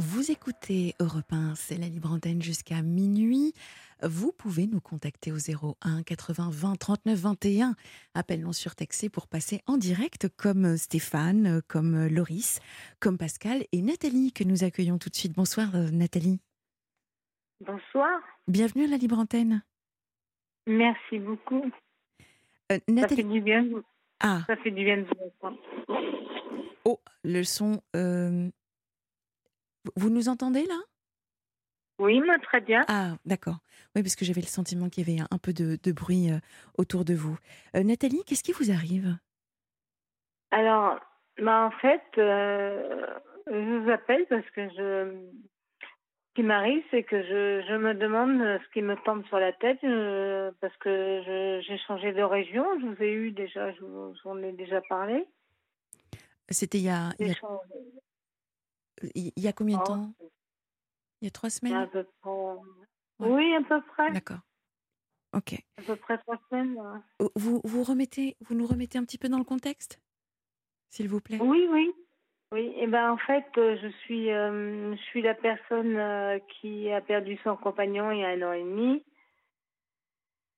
Vous écoutez Europe 1, c'est la libre antenne jusqu'à minuit. Vous pouvez nous contacter au 01 80 20 39 21. Appel non surtaxé pour passer en direct comme Stéphane, comme Loris, comme Pascal et Nathalie que nous accueillons tout de suite. Bonsoir euh, Nathalie. Bonsoir. Bienvenue à la libre antenne. Merci beaucoup. Euh, Ça Nathalie. fait du bien. Ah, Ça fait du bien de vous entendre. oh, le son. euh, vous- nous entendez là? Oui, moi très bien. Ah, d'accord. Oui, parce que j'avais le sentiment qu'il y avait un, peu de, de bruit euh, autour de vous. Euh, Nathalie, qu'est-ce qui vous arrive? Alors, bah, en fait, euh, je vous appelle parce que je, ce qui m'arrive, c'est que je, je me demande ce qui me tombe sur la tête parce que j'ai changé de région. Je vous ai eu déjà, je vous j'en ai déjà parlé. C'était il y a, il y J'ai a, changé. Il y a combien de Oh, temps? Il y a trois à semaines? peu près. Oui, à peu près. D'accord. Ok. À peu près trois semaines. Vous, vous, remettez, vous nous remettez un petit peu dans le contexte? S'il vous plaît Oui, oui. Oui, et ben en fait, euh, je suis, euh, je suis la personne euh, qui a perdu son compagnon il y a un an et demi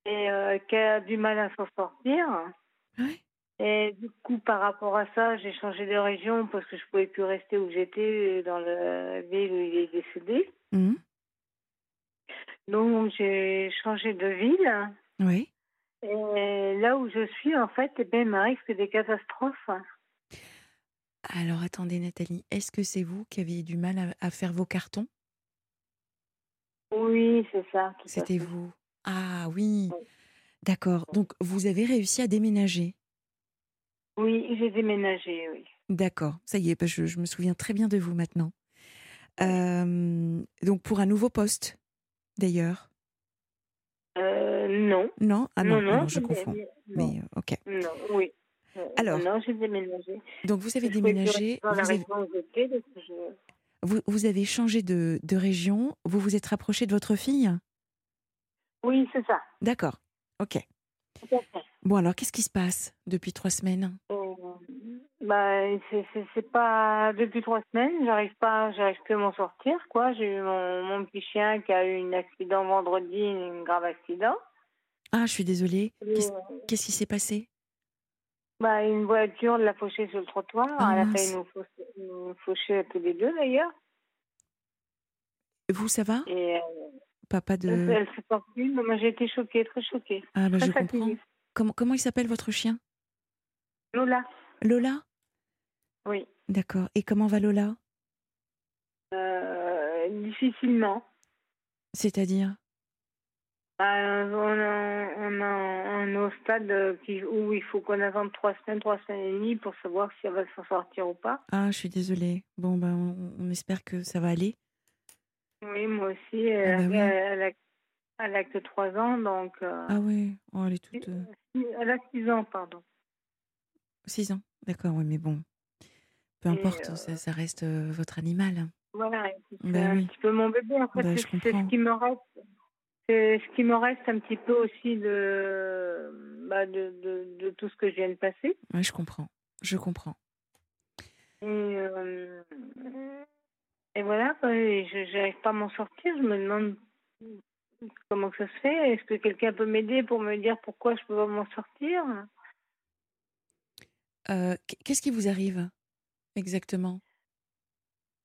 et euh, qui a du mal à s'en sortir. Ouais. Et du coup, par rapport à ça, j'ai changé de région parce que je pouvais plus rester où j'étais dans la ville où il est décédé. Mhm. Donc j'ai changé de ville. Oui. Et là où je suis, en fait, eh ben, il m'arrive que des catastrophes. Alors attendez, Nathalie, est-ce que c'est vous qui aviez du mal à, à faire vos cartons? Oui, c'est ça. C'était vous. Ah oui. Oui. D'accord. Donc vous avez réussi à déménager? Oui, j'ai déménagé, oui. D'accord. Ça y est, que je, je me souviens très bien de vous maintenant. Euh, donc pour un nouveau poste, d'ailleurs? Euh, non. Non? Ah non, alors je confonds. Non, Mais euh, ok. non, oui. Alors. Non, j'ai déménagé. Donc vous avez Je déménagé, la avez, donc je- vous avez changé de, de région, vous vous êtes rapproché de votre fille? Oui, c'est ça. D'accord. Ok. Bon alors, qu'est-ce qui se passe depuis trois semaines? Euh, bah, c'est- pas depuis trois semaines, j'arrive pas, j'arrive plus à m'en sortir, quoi. J'ai eu mon, mon petit chien qui a eu un accident vendredi, un grave accident. Ah, je suis désolée. Qu'est-ce euh, qu'est-ce qui s'est passé? Bah, une voiture l'a fauché sur le trottoir. Ah, Elle a failli nous faucher, nous faucher tous les deux d'ailleurs. Vous, ça va? Et euh, Elle, de... elle mais moi j'ai été choquée, très choquée. Ah, bah, Très je comprends. Comment, comment il s'appelle votre chien? Lola, Lola? Oui. D'accord. Et comment va Lola? Euh, difficilement. C'est-à-dire? Euh, on, a- on, a- on est au stade qui- où il faut qu'on attende trois semaines, trois semaines et demie pour savoir si elle va s'en sortir ou pas. Ah, je suis désolée. Bon, ben, on, on espère que ça va aller. Oui, moi aussi. Ah Elle, bah oui. elle a, elle a que trois ans, donc. euh, Ah ouais, oh, elle est toute... euh, Elle a six ans, pardon. 6 ans. D'accord, oui, mais bon. Peu Et, importe, euh, ça, ça reste euh, votre animal. Voilà, c'est Bah un oui. petit peu mon bébé. En fait, Bah, je c'est ce qui me reste. C'est ce qui me reste un petit peu aussi de, bah, de, de, de tout ce que je viens de passer. Ouais, je comprends. Je comprends. Et, euh, et voilà, et je n'arrive pas à m'en sortir. Je me demande comment que ça se fait. Est-ce que quelqu'un peut m'aider pour me dire pourquoi je peux pas m'en sortir? Euh, qu- Qu'est-ce qui vous arrive exactement?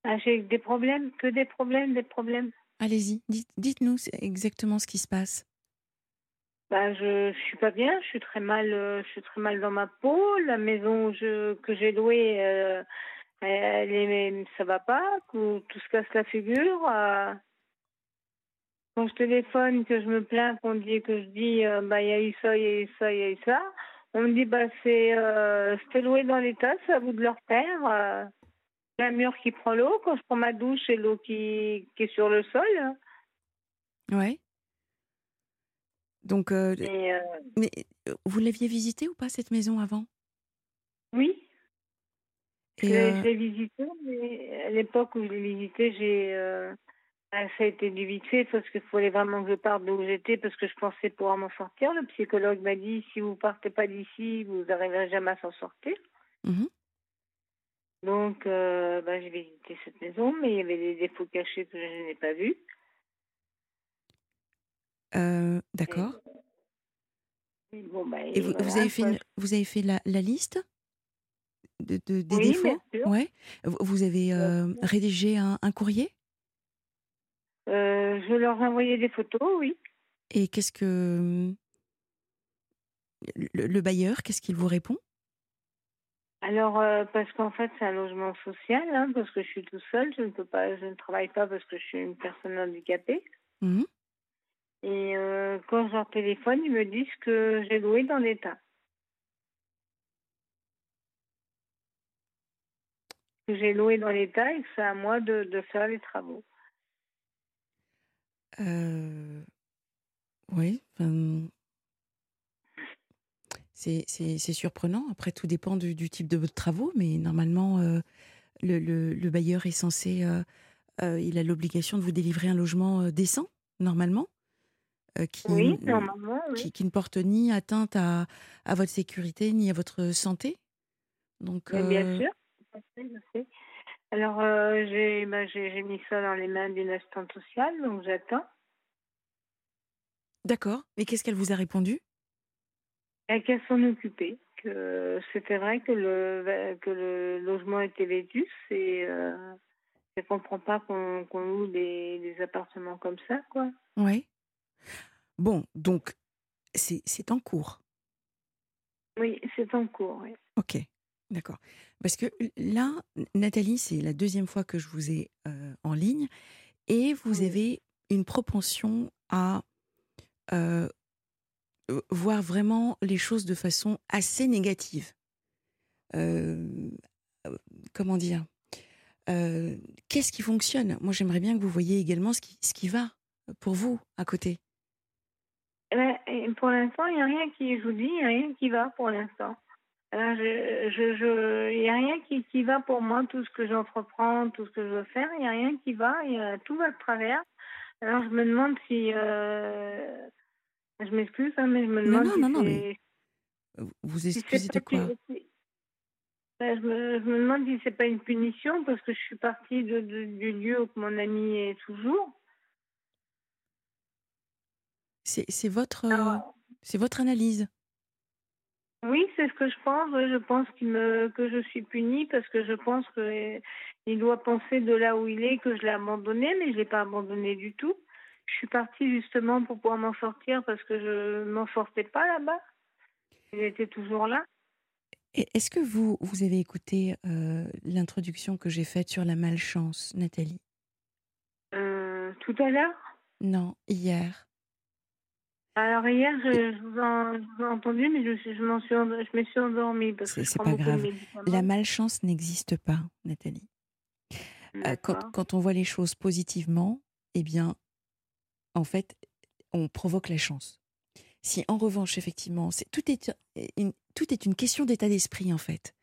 Ah, J'ai des problèmes, que des problèmes, des problèmes. Allez-y, dites- dites-nous exactement ce qui se passe. Bah, je, je suis pas bien, je suis très mal, euh, je suis très mal dans ma peau. La maison je, que j'ai louée, euh, elle est, ça va pas, tout, tout se casse la figure. euh. quand je téléphone, que je me plains, qu'on dit que je dis, euh, bah il y a eu ça, il y a eu ça, il y a eu ça, on me dit bah c'est, euh, c'était loué dans l'état, c'est à vous de le refaire. Euh. Un mur qui prend l'eau, quand je prends ma douche, c'est l'eau qui, qui est sur le sol. Ouais. Donc, mais euh, vous l'aviez visitée ou pas cette maison avant? Oui. Je Et l'ai- euh, je l'ai visité, mais à l'époque où je l'ai visité, j'ai, euh, ah, ça a été du vite fait parce qu'il fallait vraiment que je parte d'où j'étais parce que je pensais pouvoir m'en sortir. Le psychologue m'a dit si vous partez pas d'ici, vous n'arriverez jamais à s'en sortir. mhm. Donc, euh, bah, j'ai visité cette maison, mais il y avait des défauts cachés que je n'ai pas vus. Euh, d'accord. et bon, bah, Et et vous, avez fait quoi. une, vous avez fait la, la liste? De, de- des Oui, défauts? Ouais. Vous avez euh, sûr. rédigé un, un courrier? Euh, je leur ai envoyé des photos, oui. Et qu'est-ce que le, le bailleur, qu'est-ce qu'il vous répond? Alors, euh, parce qu'en fait, c'est un logement social, hein, parce que je suis tout seul, je ne peux pas, je ne travaille pas parce que je suis une personne handicapée. Mhm. Et euh, quand je leur téléphone, ils me disent que j'ai loué dans l'état, que j'ai loué dans l'état et que c'est à moi de, de faire les travaux. Euh, oui, enfin, c'est c'est- c'est surprenant. Après, tout dépend du, du type de travaux, mais normalement, euh, le, le- le bailleur est censé, euh, euh, il a l'obligation de vous délivrer un logement décent, normalement, qui, Oui, normalement, oui. qui, qui ne porte ni atteinte à, à votre sécurité ni à votre santé. Donc, Mais bien sûr, je je sais. Alors, euh, j'ai bah, j'ai mis ça dans les mains d'une assistante sociale, donc j'attends. d'accord. Mais qu'est-ce qu'elle vous a répondu? Et qu'elle s'en occupait. Que c'était vrai que le, que le logement était vétus et euh, je comprends pas qu'on loue des, des appartements comme ça, quoi. Oui. Bon, donc, c'est c'est en cours. Oui, c'est en cours, oui. Ok, d'accord. Parce que là, Nathalie, c'est la deuxième fois que je vous ai euh, en ligne et vous Oui. avez une propension à euh, voir vraiment les choses de façon assez négative. Euh, comment dire? Qu'est-ce qui fonctionne? Moi, j'aimerais bien que vous voyiez également ce qui, ce qui va pour vous à côté. Pour l'instant, il n'y a rien qui, je vous dis, il n'y a rien qui va pour l'instant. Je, je, il n'y a rien qui, qui va pour moi, tout ce que j'entreprends, tout ce que je veux faire, il n'y a rien qui va, y a, tout va de travers. Alors, je me demande si, euh, je m'excuse, hein, mais je me demande non, si non, non, mais vous si excusez de quoi si- ben, je, me, je me demande si c'est pas une punition parce que je suis partie de, de- du lieu où mon ami est toujours. C'est votre, euh, c'est votre analyse. Oui, c'est ce que je pense. oui, je pense qu'il me que je suis punie parce que je pense que euh, doit penser de là où il est que je l'ai abandonné, mais je l'ai pas abandonné du tout. Je suis partie justement pour pouvoir m'en sortir parce que je m'en sortais pas là-bas. Il était toujours là. Est-ce que vous, vous avez écouté euh, l'introduction que j'ai faite sur la malchance, Nathalie? Euh, tout à l'heure? Non, hier. Alors hier, je, je vous, en, je vous ai entendu, mais je, m'en suis, je me suis endormie parce que C'est je c'est pas grave. La malchance n'existe pas, Nathalie. Euh, quand, on voit les choses positivement, eh bien, en fait, on provoque la chance. Si en revanche, effectivement, c'est tout est une, tout est une question d'état d'esprit, en fait.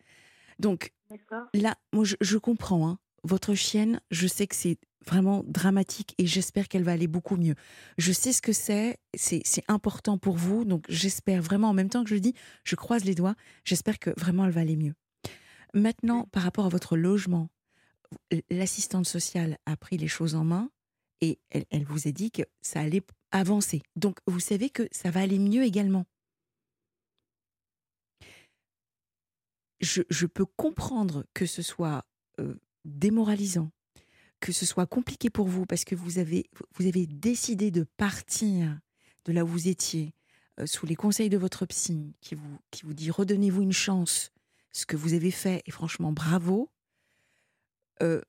Donc, D'accord. Là, moi, je, je comprends. hein. Votre chienne, je sais que c'est vraiment dramatique et j'espère qu'elle va aller beaucoup mieux. Je sais ce que c'est, c'est important pour vous, donc j'espère vraiment, en même temps que je le dis, je croise les doigts, j'espère que vraiment elle va aller mieux. Maintenant, par rapport à votre logement, l'assistante sociale a pris les choses en main et elle, vous a dit que ça allait avancer. Donc, vous savez que ça va aller mieux également. je, je peux comprendre que ce soit euh, démoralisant, que ce soit compliqué pour vous parce que vous avez, vous avez décidé de partir de là où vous étiez euh, sous les conseils de votre psy qui vous, qui vous dit redonnez-vous une chance, ce que vous avez fait et franchement bravo. Euh,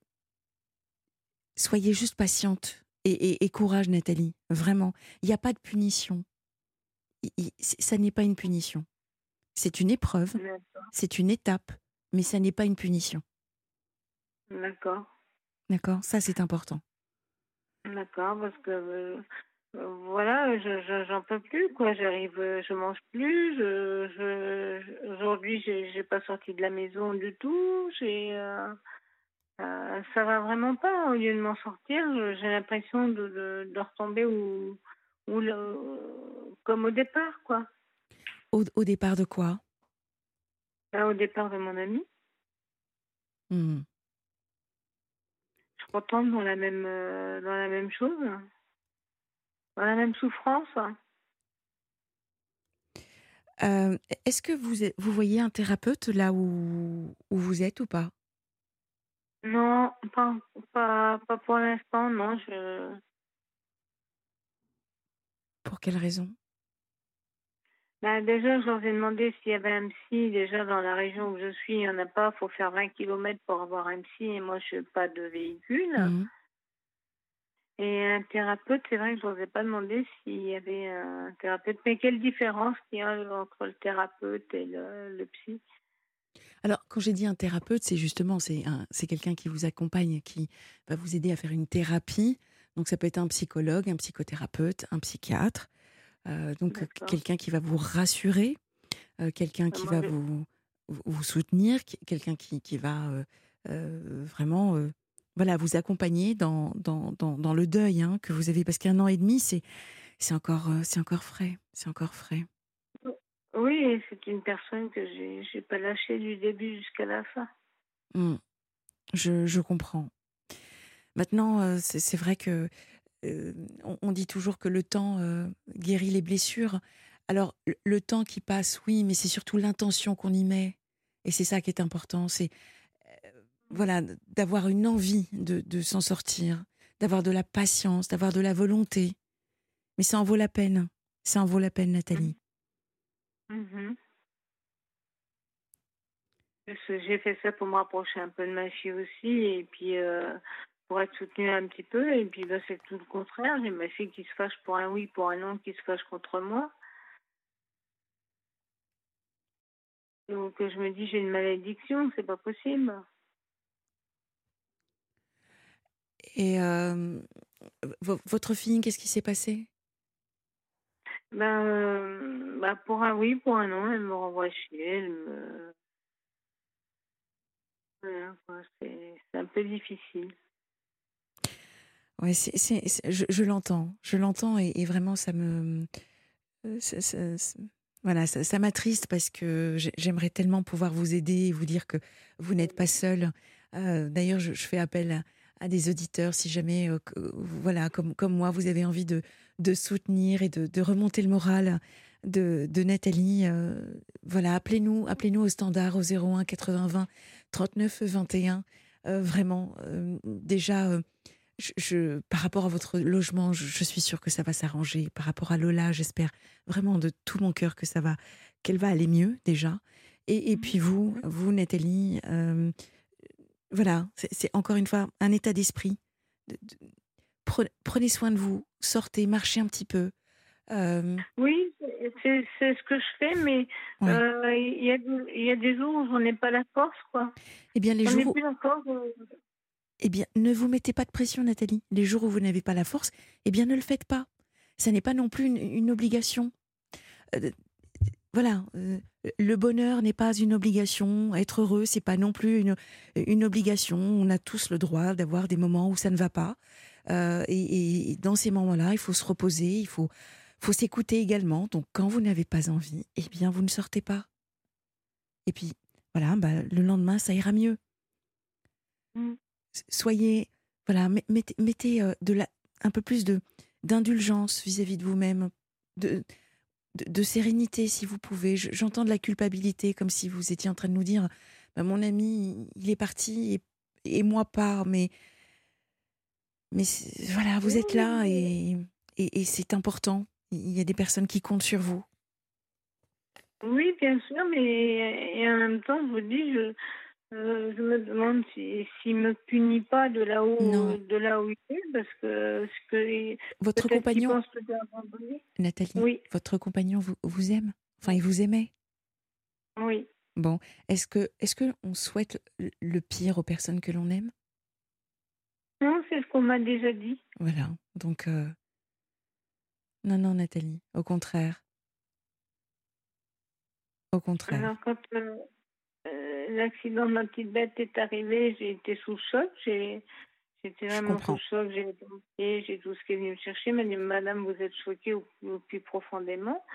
soyez juste patiente et, et- et courage Nathalie, vraiment. Il n'y a pas de punition. Il- il- c'est- ça n'est pas une punition. C'est une épreuve. C'est une étape, mais ça n'est pas une punition. D'accord. D'accord Ça, c'est important. D'accord, parce que euh, euh, voilà, je je- j'en peux plus quoi. J'arrive, euh, je mange plus. Je, aujourd'hui, j'ai j'ai pas sorti de la maison du tout. J'ai euh, euh, ça va vraiment pas. Au lieu de m'en sortir, j'ai l'impression de, de de retomber où où le- comme au départ quoi. Au, au départ de quoi? Là, au départ de mon ami. Mmh. Retombe dans la même, euh, dans la même chose, dans la même souffrance. Euh, Est-ce que vous, vous voyez un thérapeute là où, où vous êtes ou pas? Non, pas, pas, pas pour l'instant, non. Je... Pour quelle raison? Bah, déjà, je leur ai demandé s'il y avait un psy. Déjà, dans la région où je suis, il n'y en a pas. Il faut faire 20 km pour avoir un psy. Et moi, je n'ai pas de véhicule. Mhm. Et un thérapeute, c'est vrai que je ne ai pas demandé s'il y avait un thérapeute. Mais quelle différence il y a entre le thérapeute et le, le psy Alors, quand j'ai dit un thérapeute, c'est justement c'est quelqu'un qui vous accompagne, qui va vous aider à faire une thérapie. Donc, ça peut être un psychologue, un psychothérapeute, un psychiatre. Euh, donc, euh, quelqu'un qui va vous rassurer, euh, quelqu'un qui moi, va vous, soutenir, qui- quelqu'un qui, qui va vraiment voilà, vous accompagner dans, dans, dans, dans le deuil hein, que vous avez. Parce qu'un an et demi, c'est c'est encore, c'est encore frais. C'est encore frais. Oui, c'est une personne que j'ai j'ai pas lâchée du début jusqu'à la fin. Mm. Je, je comprends. Maintenant, c'est c'est vrai que euh, on, dit toujours que le temps euh, guérit les blessures. Alors, le, temps qui passe, oui, mais c'est surtout l'intention qu'on y met. Et c'est ça qui est important. C'est euh, voilà, d'avoir une envie de, s'en sortir, d'avoir de la patience, d'avoir de la volonté. Mais ça en vaut la peine. Ça en vaut la peine, Nathalie. Mhm. Que J'ai fait ça pour me rapprocher un peu de ma fille aussi, et puis pour être soutenue un petit peu. Et puis là, c'est tout le contraire. J'ai ma fille qui se fâche pour un oui, pour un non, qui se fâche contre moi. Donc je me dis, j'ai une malédiction, c'est pas possible. Et euh, vo- votre fille, qu'est-ce qui s'est passé? Ben, euh, bah, pour un oui, pour un non, elle me renvoie chier. Elle me... Voilà, c'est un peu difficile. Ouais, c'est, je, l'entends, je l'entends et, vraiment ça me, euh, voilà, ça, ça m'attriste parce que j'ai- j'aimerais tellement pouvoir vous aider et vous dire que vous n'êtes pas seul. Euh, d'ailleurs, je, fais appel à, des auditeurs si jamais, euh, voilà, comme moi, vous avez envie de soutenir et de, remonter le moral de, Nathalie. voilà, appelez-nous, appelez-nous au standard au 01 80 20 39 21. Euh, vraiment, déjà. Je, je- par rapport à votre logement, je, je suis sûre que ça va s'arranger. Par rapport à Lola, j'espère vraiment de tout mon cœur que ça va, qu'elle va aller mieux déjà. Et, et puis vous, vous Nathalie, euh, voilà, c'est encore une fois un état d'esprit. De- de- pre- Prenez soin de vous, sortez, marchez un petit peu. Euh, Oui, c'est- ce que je fais, mais Ouais. euh, il y, a, des- il y a des jours où j'en ai pas la force, quoi. eh bien, les jours, plus la force. Eh bien, ne vous mettez pas de pression, Nathalie. Les jours où vous n'avez pas la force, eh bien, ne le faites pas. Ça n'est pas non plus une, obligation. Euh, voilà, euh, le bonheur n'est pas une obligation. Être heureux, c'est pas non plus une, obligation. On a tous le droit d'avoir des moments où ça ne va pas. Euh, et, dans ces moments-là, il faut se reposer, il faut, faut s'écouter également. Donc, quand vous n'avez pas envie, eh bien, vous ne sortez pas. Et puis, voilà, bah, le lendemain, ça ira mieux Mm. Soyez voilà met- mettez, mettez, euh, de la un peu plus de d'indulgence vis-à-vis de vous-même de, de de sérénité si vous pouvez. Je- j'entends de la culpabilité comme si vous étiez en train de nous dire Bah, mon ami il est parti et, et moi pas mais mais voilà vous êtes là et et, et c'est important. Il y a des personnes qui comptent sur vous. Oui, bien sûr, mais et en même temps, je vous dis, je, euh, je me demande s'il si, ne me punit pas de là où Non. de là où il est, parce que ce que votre compagnon pense que. Nathalie Oui, votre compagnon vous, vous aime? Enfin il vous aimait? Oui. Bon, est-ce que est-ce que on souhaite le- pire aux personnes que l'on aime? Non, c'est ce qu'on m'a déjà dit. Voilà. Donc euh, non non Nathalie, au contraire. Au contraire. Alors quand euh, l'accident de ma petite bête est arrivé, j'ai été sous le choc. J'ai J'étais vraiment sous choc. J'ai j'ai tout ce qui est venu me chercher. m'a dit Madame, vous êtes choquée au, au plus profondément.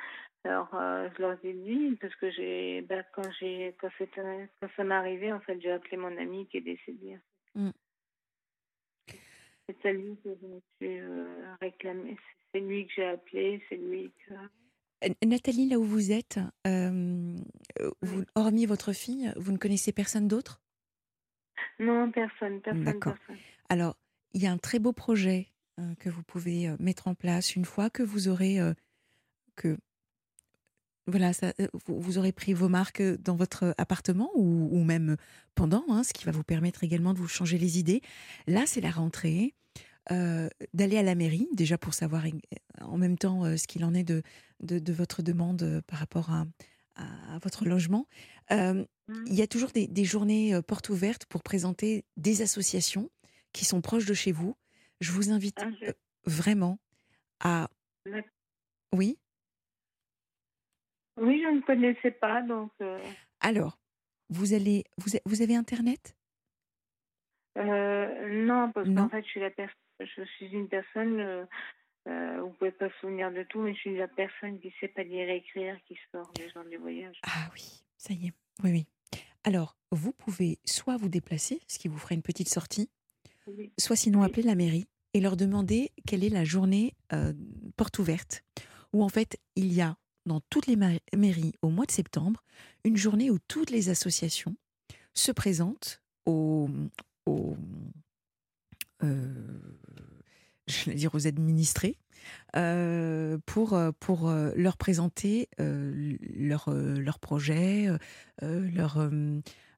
Alors, euh, je leur ai dit, parce que j'ai, bah, quand, j'ai, quand, quand ça m'est arrivé, en fait, j'ai appelé mon ami qui est décédé. Mm. C'est à lui que je me suis euh, réclamé. C'est lui que j'ai appelé, c'est lui que. Euh, Nathalie, là où vous êtes, vous, hormis votre fille, vous ne connaissez personne d'autre? Non, personne, personne. D'accord. Alors, il y a un très beau projet que vous pouvez mettre en place une fois que vous aurez que voilà, ça, vous, aurez pris vos marques dans votre appartement ou, même pendant, hein, ce qui va vous permettre également de vous changer les idées. Là, c'est la rentrée. d'aller à la mairie, déjà pour savoir en même temps ce qu'il en est de, de, votre demande par rapport à, à votre logement. Mmh. il y a toujours des, des, journées portes ouvertes pour présenter des associations qui sont proches de chez vous. Je vous invite ah, vraiment à... Oui? Oui, je ne connaissais pas, donc. Euh. Alors, vous allez, vous, vous avez Internet? Euh, Non, parce qu'en fait, je suis la je suis une personne. Euh, euh, vous pouvez pas se souvenir de tout, mais je suis la personne qui sait pas lire et écrire, qui sort des gens du voyage. Ah oui, ça y est. Oui, oui. Alors, vous pouvez soit vous déplacer, ce qui vous ferait une petite sortie, soit sinon appeler la mairie et leur demander quelle est la journée porte ouverte, où en fait il y a dans toutes les mairies au mois de septembre une journée où toutes les associations se présentent aux, euh, je vais dire aux administrés euh, pour, pour euh, leur présenter leur, leur projet, leur,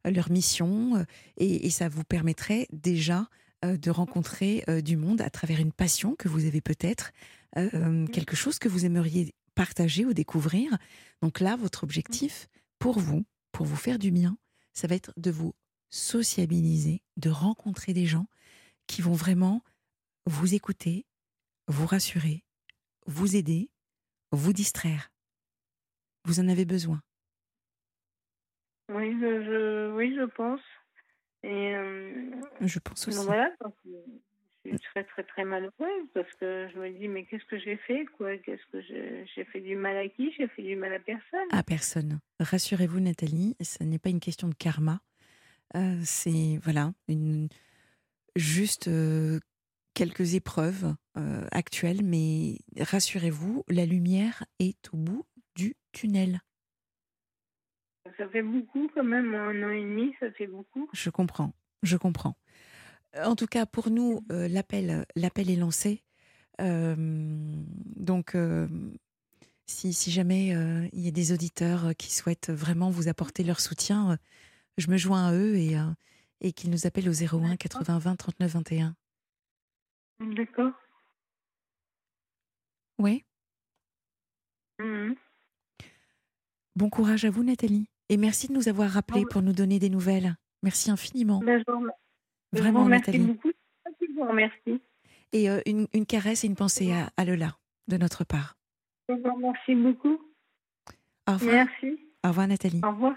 leur mission et, et, ça vous permettrait déjà de rencontrer du monde à travers une passion que vous avez peut-être, quelque chose que vous aimeriez partager ou découvrir. Donc là, votre objectif pour vous, pour vous faire du bien, ça va être de vous sociabiliser, de rencontrer des gens qui vont vraiment vous écouter, vous rassurer, vous aider, vous distraire. Vous en avez besoin. Oui, je, oui, je pense. Et euh, je pense aussi. Voilà, je suis très très très malheureuse parce que je me dis mais qu'est-ce que j'ai fait quoi? Qu'est-ce que j'ai fait du mal à qui? J'ai fait du mal à personne. À personne. Rassurez-vous Nathalie, ce n'est pas une question de karma. Euh, c'est voilà une juste euh, quelques épreuves euh, actuelles, mais rassurez-vous, la lumière est au bout du tunnel. Ça fait beaucoup quand même, un an et demi, ça fait beaucoup. Je comprends, je comprends. En tout cas, pour nous, euh, l'appel, l'appel est lancé. Euh, donc, euh, si, si, jamais il y a des auditeurs qui souhaitent vraiment vous apporter leur soutien, je me joins à eux et, et qu'ils nous appellent au 01 80 20 39 21. D'accord. Oui. Mmh bon courage à vous, Nathalie. Et merci de nous avoir rappelé pour nous donner des nouvelles. Merci infiniment. Ben, Vraiment, merci beaucoup. Je vous remercie. Et euh, une, une, caresse et une pensée à, à, Lola, de notre part. Je vous remercie beaucoup. Au revoir. Merci. Au revoir, Nathalie. Au revoir.